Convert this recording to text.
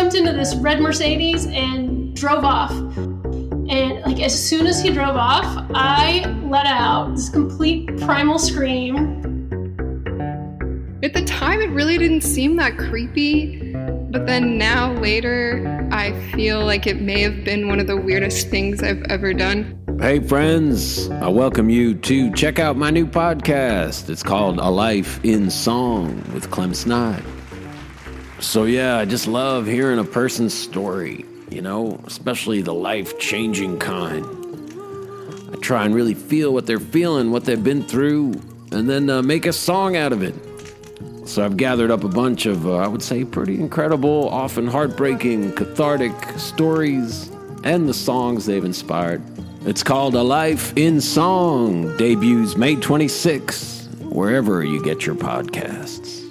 jumped into this red Mercedes and drove off. And like as soon as he drove off, I let out this complete primal scream. At the time, it really didn't seem that creepy, but then now later, I feel like it may have been one of the weirdest things I've ever done. Hey, friends, I welcome you to check out my new podcast. It's called A Life in Song with Clem Snide. So, yeah, I just love hearing a person's story, you know, especially the life changing kind. I try and really feel what they're feeling, what they've been through, and then uh, make a song out of it. So I've gathered up a bunch of, uh, I would say, pretty incredible, often heartbreaking, cathartic stories and the songs they've inspired. It's called A Life in Song, debuts May 26, wherever you get your podcast.